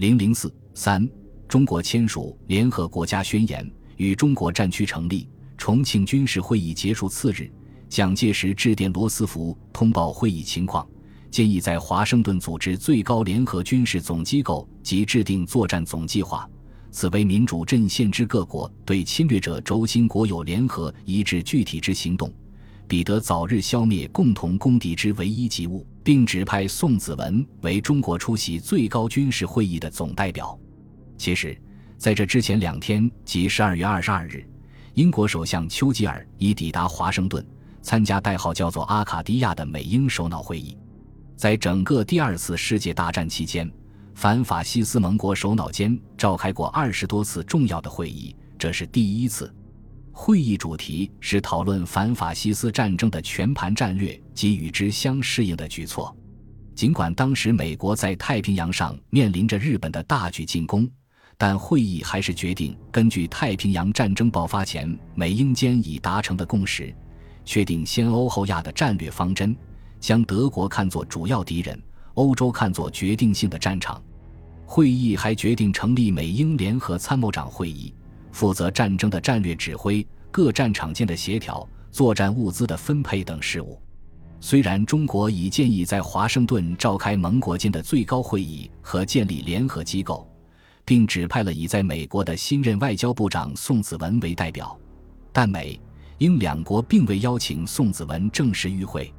零零四三，中国签署联合国家宣言，与中国战区成立。重庆军事会议结束次日，蒋介石致电罗斯福通报会议情况，建议在华盛顿组织最高联合军事总机构及制定作战总计划。此为民主阵线之各国对侵略者轴心国有联合一致具体之行动，彼得早日消灭共同公敌之唯一急务，并指派宋子文为中国出席最高军事会议的总代表。其实，在这之前两天，即十二月二十二日，英国首相丘吉尔已抵达华盛顿，参加代号叫做阿卡迪亚的美英首脑会议。在整个第二次世界大战期间。反法西斯盟国首脑间召开过二十多次重要的会议，这是第一次。会议主题是讨论反法西斯战争的全盘战略及与之相适应的举措。尽管当时美国在太平洋上面临着日本的大举进攻，但会议还是决定根据太平洋战争爆发前美英间已达成的共识，确定先欧后亚的战略方针，将德国看作主要敌人，欧洲看作决定性的战场。会议还决定成立美英联合参谋长会议，负责战争的战略指挥、各战场间的协调、作战物资的分配等事务。虽然中国已建议在华盛顿召开盟国间的最高会议和建立联合机构，并指派了已在美国的新任外交部长宋子文为代表，但美英两国并未邀请宋子文正式与会。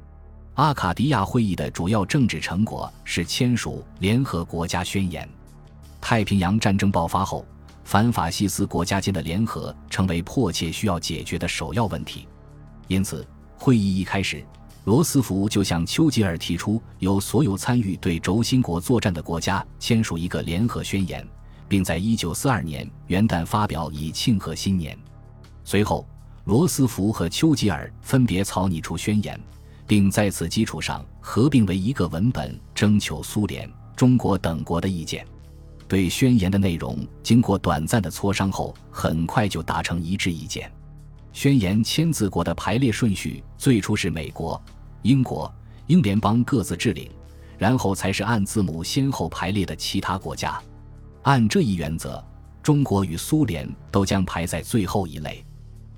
阿卡迪亚会议的主要政治成果是签署联合国家宣言。太平洋战争爆发后，反法西斯国家间的联合成为迫切需要解决的首要问题。因此，会议一开始，罗斯福就向丘吉尔提出，由所有参与对轴心国作战的国家签署一个联合宣言，并在一九四二年元旦发表，以庆贺新年。随后，罗斯福和丘吉尔分别草拟出宣言，并在此基础上合并为一个文本，征求苏联、中国等国的意见。对宣言的内容经过短暂的磋商后，很快就达成一致意见。宣言签字国的排列顺序最初是美国、英国、英联邦各自治领，然后才是按字母先后排列的其他国家。按这一原则，中国与苏联都将排在最后一类。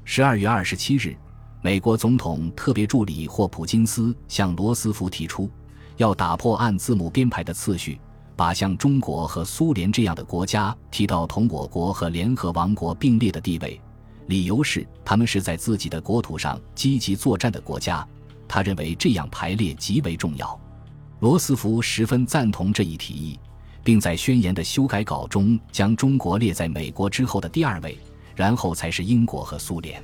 十二月二十七日，美国总统特别助理霍普金斯向罗斯福提出，要打破按字母编排的次序。把像中国和苏联这样的国家提到同我国和联合王国并列的地位，理由是他们是在自己的国土上积极作战的国家。他认为这样排列极为重要。罗斯福十分赞同这一提议，并在宣言的修改稿中将中国列在美国之后的第二位，然后才是英国和苏联。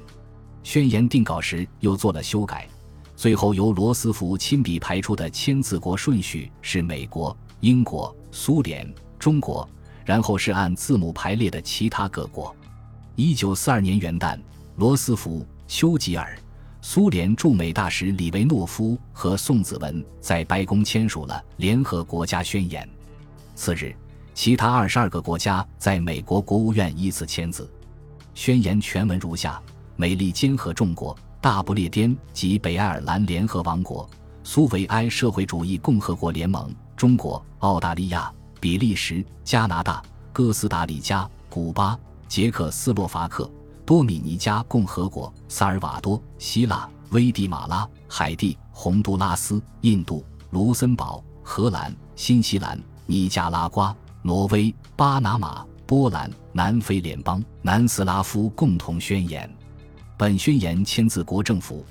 宣言定稿时又做了修改，最后由罗斯福亲笔排出的签字国顺序是美国、英国。苏联、中国，然后是按字母排列的其他各国。一九四二年元旦，罗斯福、丘吉尔、苏联驻美大使李维诺夫和宋子文在白宫签署了联合国家宣言。次日，其他二十二个国家在美国国务院依次签字。宣言全文如下：美利坚合众国、大不列颠及北爱尔兰联合王国、苏维埃社会主义共和国联盟。中国、澳大利亚、比利时、加拿大、哥斯达黎加、古巴、捷克斯洛伐克、多米尼加共和国、萨尔瓦多、希腊、危地马拉、海地、洪都拉斯、印度、卢森堡、荷兰、新西兰、尼加拉瓜、挪威、巴拿马、波兰、南非联邦、南斯拉夫共同宣言。本宣言签字国政府。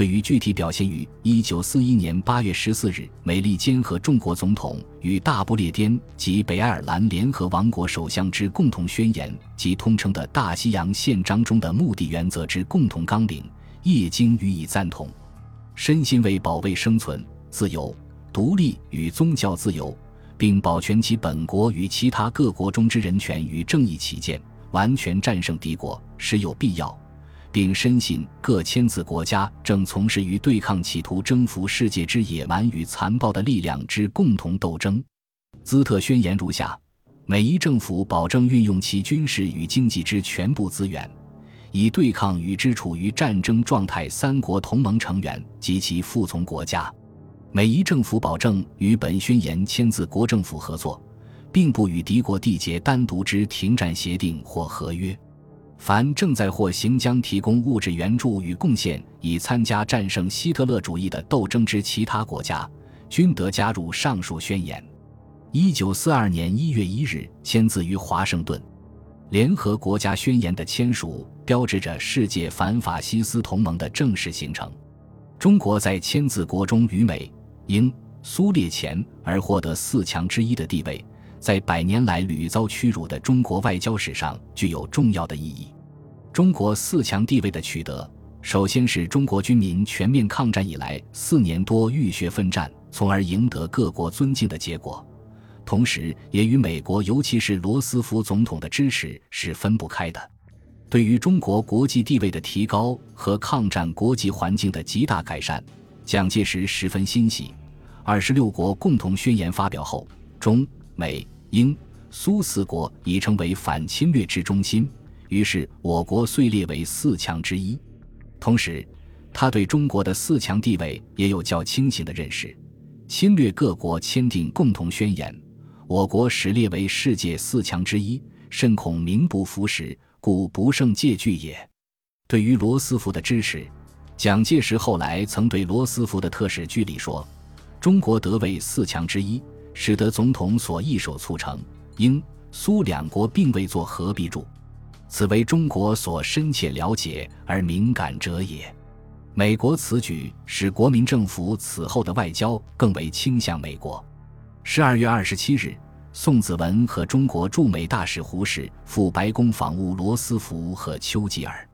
对于具体表现于一九四一年八月十四日美利坚合众国总统与大不列颠及北爱尔兰联合王国首相之共同宣言及通称的大西洋宪章中的目的原则之共同纲领，业经予以赞同。深信为保卫生存、自由、独立与宗教自由，并保全其本国与其他各国中之人权与正义起见，完全战胜敌国，实有必要。并深信各签字国家正从事于对抗企图征服世界之野蛮与残暴的力量之共同斗争。兹特宣言如下：每一政府保证运用其军事与经济之全部资源，以对抗与之处于战争状态三国同盟成员及其服从国家。每一政府保证与本宣言签字国政府合作，并不与敌国缔结单独之停战协定或合约。凡正在或行将提供物质援助与贡献以参加战胜希特勒主义的斗争之其他国家，均得加入上述宣言。一九四二年一月一日签字于华盛顿。联合国家宣言的签署，标志着世界反法西斯同盟的正式形成。中国在签字国中与美、英、苏列前而获得四强之一的地位。在百年来屡遭屈辱的中国外交史上，具有重要的意义。中国四强地位的取得，首先是中国军民全面抗战以来四年多浴血奋战，从而赢得各国尊敬的结果；同时，也与美国，尤其是罗斯福总统的支持是分不开的。对于中国国际地位的提高和抗战国际环境的极大改善，蒋介石十分欣喜。二十六国共同宣言发表后，中。美、英、苏四国已成为反侵略之中心，于是我国遂列为四强之一。同时，他对中国的四强地位也有较清醒的认识。侵略各国签订共同宣言，我国始列为世界四强之一，甚恐名不符实，故不胜借据也。对于罗斯福的支持，蒋介石后来曾对罗斯福的特使居里说：“中国得为四强之一。”使得总统所一手促成，英苏两国并未做何必助，此为中国所深切了解而敏感者也。美国此举使国民政府此后的外交更为倾向美国。十二月二十七日，宋子文和中国驻美大使胡适赴白宫访问罗斯福和丘吉尔。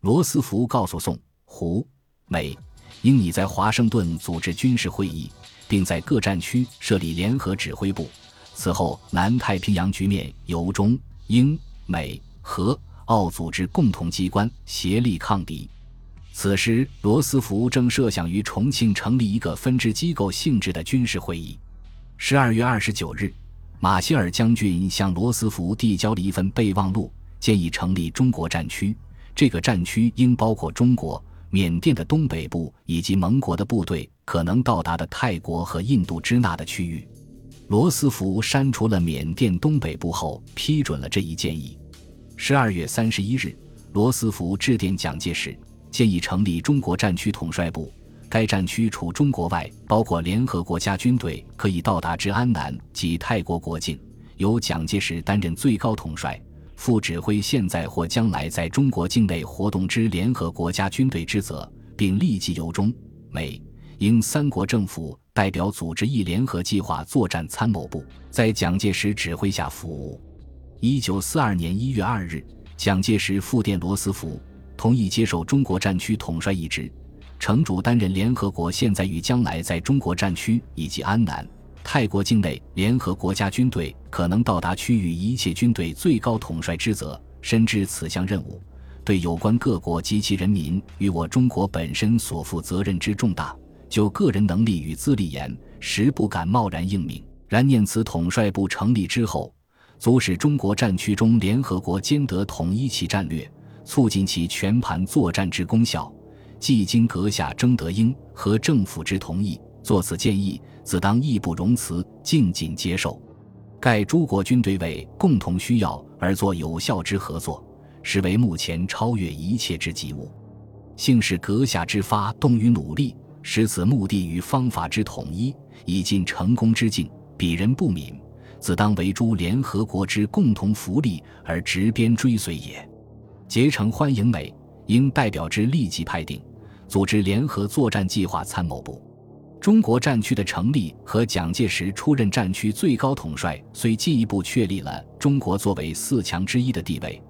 罗斯福告诉宋、胡、美、英已在华盛顿组织军事会议。并在各战区设立联合指挥部。此后，南太平洋局面由中、英、美、和、澳组织共同机关协力抗敌。此时，罗斯福正设想于重庆成立一个分支机构性质的军事会议。十二月二十九日，马歇尔将军向罗斯福递交了一份备忘录，建议成立中国战区。这个战区应包括中国。缅甸的东北部以及盟国的部队可能到达的泰国和印度支那的区域，罗斯福删除了缅甸东北部后，批准了这一建议。十二月三十一日，罗斯福致电蒋介石，建议成立中国战区统帅部。该战区除中国外，包括联合国家军队可以到达至安南及泰国国境，由蒋介石担任最高统帅。副指挥现在或将来在中国境内活动之联合国家军队之责，并立即由中、美、英三国政府代表组织一联合计划作战参谋部，在蒋介石指挥下服务。一九四二年一月二日，蒋介石复电罗斯福，同意接受中国战区统帅一职，城主担任联合国现在与将来在中国战区以及安南。泰国境内联合国家军队可能到达区域一切军队最高统帅之责，深知此项任务对有关各国及其人民与我中国本身所负责任之重大，就个人能力与资历言，实不敢贸然应命。然念此统帅部成立之后，足使中国战区中联合国兼得统一其战略，促进其全盘作战之功效。既经阁下征得英和政府之同意，作此建议。自当义不容辞，敬谨接受。盖诸国军队为共同需要而作有效之合作，实为目前超越一切之急务。幸是阁下之发动与努力，使此目的与方法之统一已尽成功之境。鄙人不敏，自当为诸联合国之共同福利而执鞭追随也。竭诚欢迎美英代表之立即派定，组织联合作战计划参谋部。中国战区的成立和蒋介石出任战区最高统帅，虽进一步确立了中国作为四强之一的地位，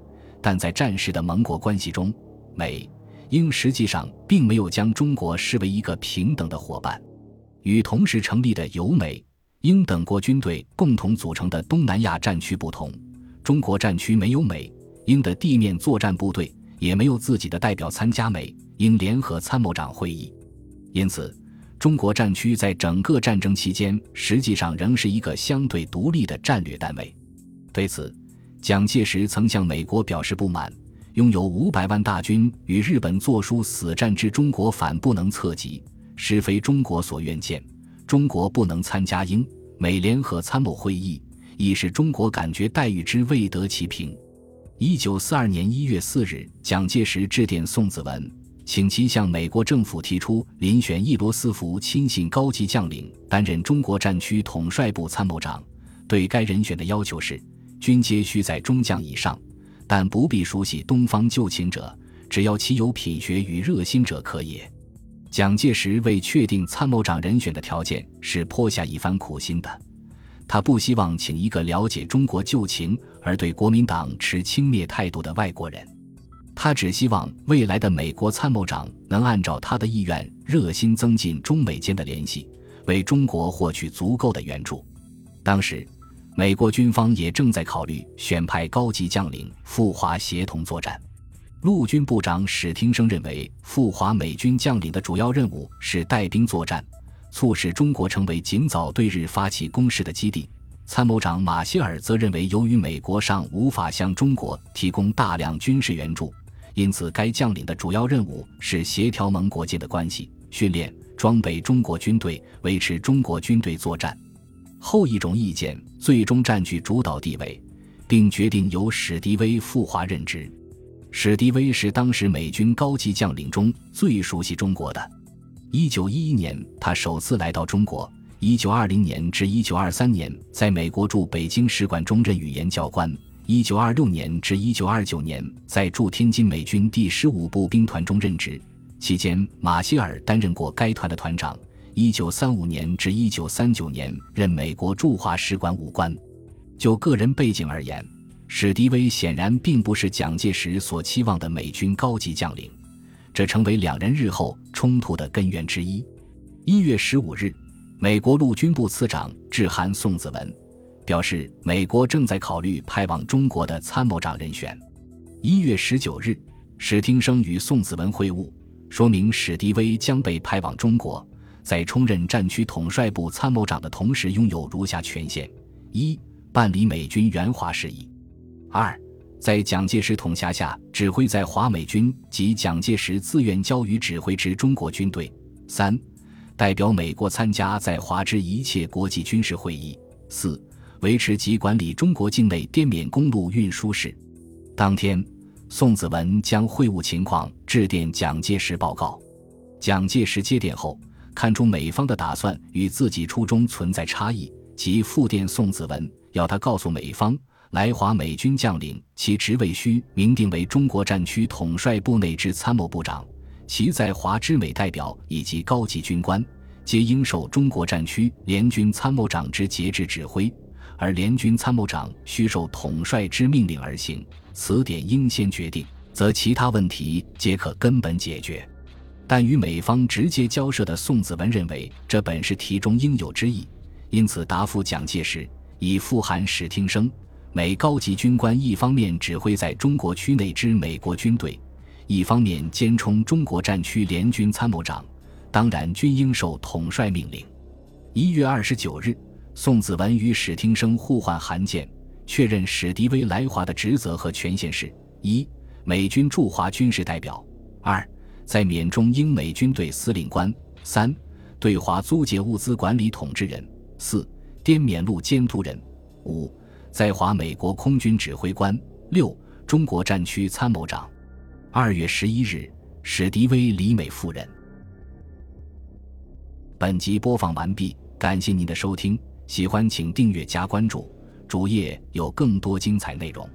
但在战时的盟国关系中，美、英实际上并没有将中国视为一个平等的伙伴。与同时成立的由美、英等国军队共同组成的东南亚战区不同，中国战区没有美、英的地面作战部队，也没有自己的代表参加美、英联合参谋长会议，因此。中国战区在整个战争期间，实际上仍是一个相对独立的战略单位。对此，蒋介石曾向美国表示不满：拥有五百万大军与日本作书死战之中国，反不能侧及，实非中国所愿见。中国不能参加英美联合参谋会议，亦使中国感觉待遇之未得其平。一九四二年一月四日，蒋介石致电宋子文，请其向美国政府提出遴选一罗斯福亲信高级将领担任中国战区统帅部参谋长。对该人选的要求是：军阶须在中将以上，但不必熟悉东方旧情者，只要其有品学与热心者可也。蒋介石为确定参谋长人选的条件，是颇下一番苦心的。他不希望请一个了解中国旧情而对国民党持轻蔑态度的外国人，他只希望未来的美国参谋长能按照他的意愿，热心增进中美间的联系，为中国获取足够的援助。当时，美国军方也正在考虑选派高级将领赴华协同作战。陆军部长史汀生认为，赴华美军将领的主要任务是带兵作战。促使中国成为尽早对日发起攻势的基地。参谋长马歇尔则认为，由于美国尚无法向中国提供大量军事援助，因此该将领的主要任务是协调盟国间的关系、训练、装备中国军队、维持中国军队作战。后一种意见最终占据主导地位，并决定由史迪威赴华任职。史迪威是当时美军高级将领中最熟悉中国的。一九一一年，他首次来到中国。一九二零年至一九二三年，在美国驻北京使馆中任语言教官。一九二六年至一九二九年，在驻天津美军第十五步兵团中任职。期间，马歇尔担任过该团的团长。一九三五年至一九三九年，任美国驻华使馆武官。就个人背景而言，史迪威显然并不是蒋介石所期望的美军高级将领。这成为两人日后冲突的根源之一。一月十五日，美国陆军部次长致函宋子文，表示美国正在考虑派往中国的参谋长人选。一月十九日，史汀生与宋子文会晤，说明史迪威将被派往中国，在充任战区统帅部参谋长的同时，拥有如下权限：一、办理美军援华事宜；二。在蒋介石统辖下，指挥在华美军及蒋介石自愿交予指挥之中国军队。三、代表美国参加在华之一切国际军事会议。四、维持及管理中国境内滇缅公路运输事。当天，宋子文将会晤情况致电蒋介石报告。蒋介石接电后，看出美方的打算与自己初衷存在差异，即复电宋子文，要他告诉美方。来华美军将领，其职位需明定为中国战区统帅部内之参谋部长；其在华之美代表以及高级军官，皆应受中国战区联军参谋长之节制指挥，而联军参谋长需受统帅之命令而行。此点应先决定，则其他问题皆可根本解决。但与美方直接交涉的宋子文认为，这本是题中应有之意，因此答复蒋介石，以复函史汀生。美高级军官一方面指挥在中国区内之美国军队，一方面兼充中国战区联军参谋长，当然均应受统帅命令。一月二十九日，宋子文与史汀生互换函件，确认史迪威来华的职责和权限是：一、美军驻华军事代表；二、在缅中英美军队司令官；三、对华租借物资管理统治人；四、滇缅路监督人；五。在华美国空军指挥官六中国战区参谋长，二月十一日，史迪威离美赴任。本集播放完毕，感谢您的收听，喜欢请订阅加关注，主页有更多精彩内容。